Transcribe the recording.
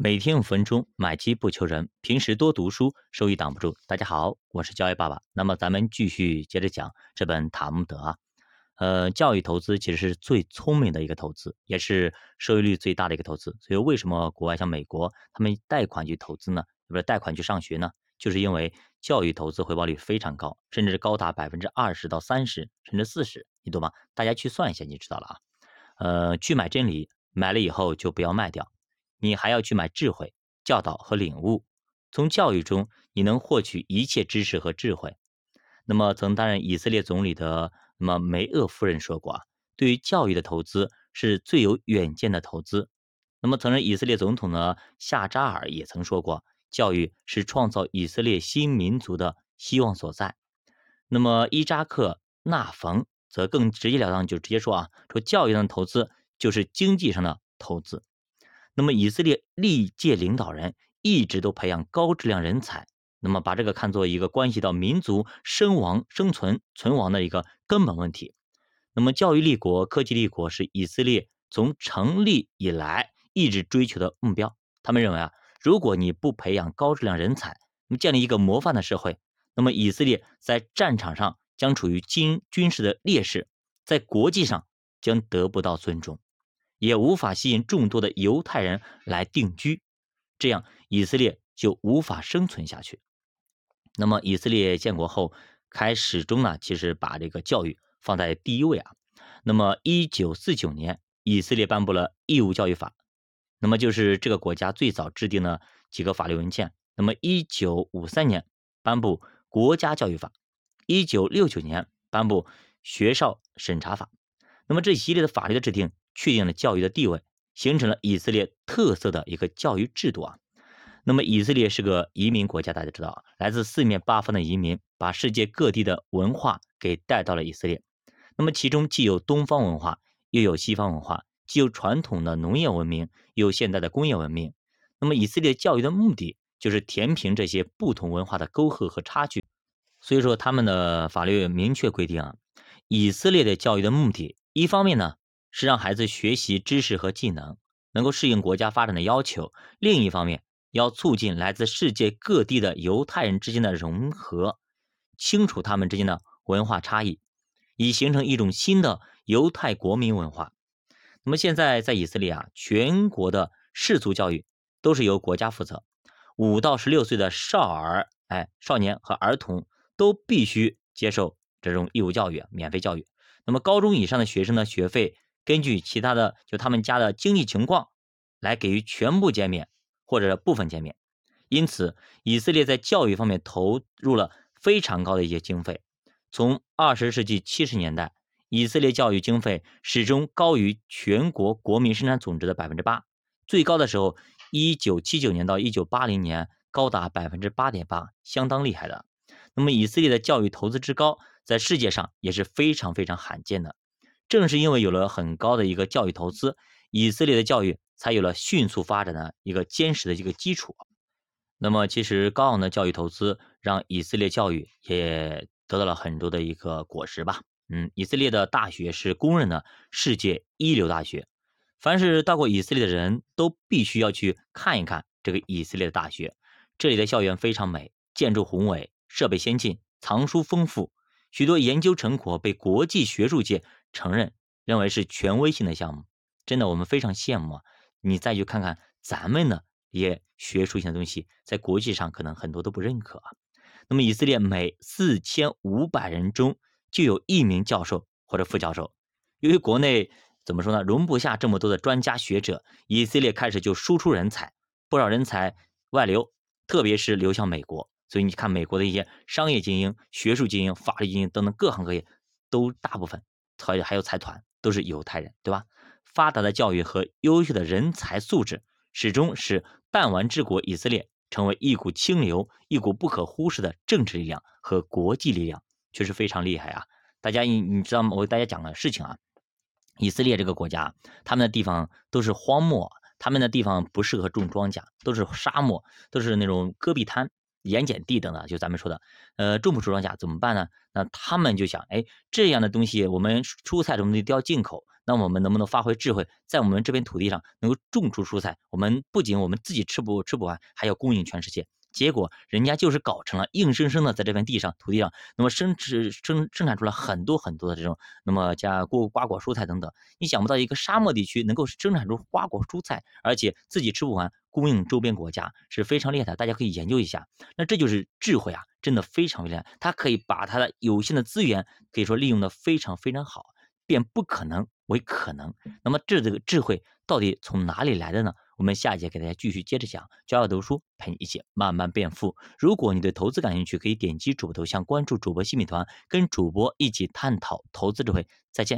每天五分钟，买基不求人。平时多读书，收益挡不住。大家好，我是教育爸爸。那么咱们继续接着讲这本《塔木德》啊。呃，教育投资其实是最聪明的一个投资，也是收益率最大的一个投资。所以为什么国外像美国，他们贷款去投资呢？不是贷款去上学呢？就是因为教育投资回报率非常高，甚至高达百分之二十到三十，甚至四十，你懂吗？大家去算一下，你就知道了啊。呃，去买真理，买了以后就不要卖掉。你还要去买智慧、教导和领悟。从教育中，你能获取一切知识和智慧。那么，曾担任以色列总理的那么梅厄夫人说过啊，对于教育的投资是最有远见的投资。那么，曾任以色列总统的夏扎尔也曾说过，教育是创造以色列新民族的希望所在。那么，伊扎克纳冯则更直截了当，就直接说啊，说教育上的投资就是经济上的投资。那么，以色列历届领导人一直都培养高质量人才，那么把这个看作一个关系到民族生亡、生存、存亡的一个根本问题。那么，教育立国、科技立国是以色列从成立以来一直追求的目标。他们认为啊，如果你不培养高质量人才，那么建立一个模范的社会，那么以色列在战场上将处于军军事的劣势，在国际上将得不到尊重。也无法吸引众多的犹太人来定居，这样以色列就无法生存下去。那么，以色列建国后，开始中呢，其实把这个教育放在第一位啊。那么，一九四九年，以色列颁布了义务教育法，那么就是这个国家最早制定的几个法律文件。那么，一九五三年颁布国家教育法，一九六九年颁布学校审查法。那么这一系列的法律的制定。确定了教育的地位，形成了以色列特色的一个教育制度啊。那么，以色列是个移民国家，大家知道，来自四面八方的移民把世界各地的文化给带到了以色列。那么，其中既有东方文化，又有西方文化，既有传统的农业文明，又有现代的工业文明。那么，以色列教育的目的就是填平这些不同文化的沟壑和差距。所以说，他们的法律明确规定啊，以色列的教育的目的，一方面呢。是让孩子学习知识和技能，能够适应国家发展的要求。另一方面，要促进来自世界各地的犹太人之间的融合，清楚他们之间的文化差异，以形成一种新的犹太国民文化。那么现在在以色列啊，全国的世俗教育都是由国家负责，五到十六岁的少儿、哎少年和儿童都必须接受这种义务教育、免费教育。那么高中以上的学生的学费。根据其他的就他们家的经济情况来给予全部减免或者部分减免，因此以色列在教育方面投入了非常高的一些经费。从二十世纪七十年代，以色列教育经费始终高于全国国民生产总值的百分之八，最高的时候，一九七九年到一九八零年高达百分之八点八，相当厉害的。那么以色列的教育投资之高，在世界上也是非常非常罕见的。正是因为有了很高的一个教育投资，以色列的教育才有了迅速发展的一个坚实的一个基础。那么，其实高昂的教育投资让以色列教育也得到了很多的一个果实吧。嗯，以色列的大学是公认的世界一流大学，凡是到过以色列的人都必须要去看一看这个以色列的大学。这里的校园非常美，建筑宏伟，设备先进，藏书丰富，许多研究成果被国际学术界。承认认为是权威性的项目，真的我们非常羡慕啊！你再去看看咱们的也学术性的东西，在国际上可能很多都不认可啊。那么以色列每四千五百人中就有一名教授或者副教授。由于国内怎么说呢，容不下这么多的专家学者，以色列开始就输出人才，不少人才外流，特别是流向美国。所以你看，美国的一些商业精英、学术精英、法律精英等等各行各业，都大部分。还还有财团都是犹太人，对吧？发达的教育和优秀的人才素质，始终使弹丸之国以色列成为一股清流，一股不可忽视的政治力量和国际力量，确实非常厉害啊！大家你你知道吗？我给大家讲个事情啊，以色列这个国家，他们的地方都是荒漠，他们的地方不适合种庄稼，都是沙漠，都是那种戈壁滩。盐碱地等等，就咱们说的，呃，种不出庄稼怎么办呢？那他们就想，哎，这样的东西，我们蔬菜什么的都要进口，那我们能不能发挥智慧，在我们这片土地上能够种出蔬菜？我们不仅我们自己吃不吃不完，还要供应全世界。结果人家就是搞成了硬生生的在这片地上土地上，那么生殖生生产出了很多很多的这种，那么加瓜瓜果蔬菜等等。你想不到一个沙漠地区能够生产出瓜果蔬菜，而且自己吃不完，供应周边国家是非常厉害的。大家可以研究一下，那这就是智慧啊，真的非常厉害。它可以把它的有限的资源可以说利用的非常非常好，变不可能为可能。那么这这个智慧到底从哪里来的呢？我们下节给大家继续接着讲，教要读书陪你一起慢慢变富。如果你对投资感兴趣，可以点击主播头像关注主播新米团，跟主播一起探讨投资智慧。再见。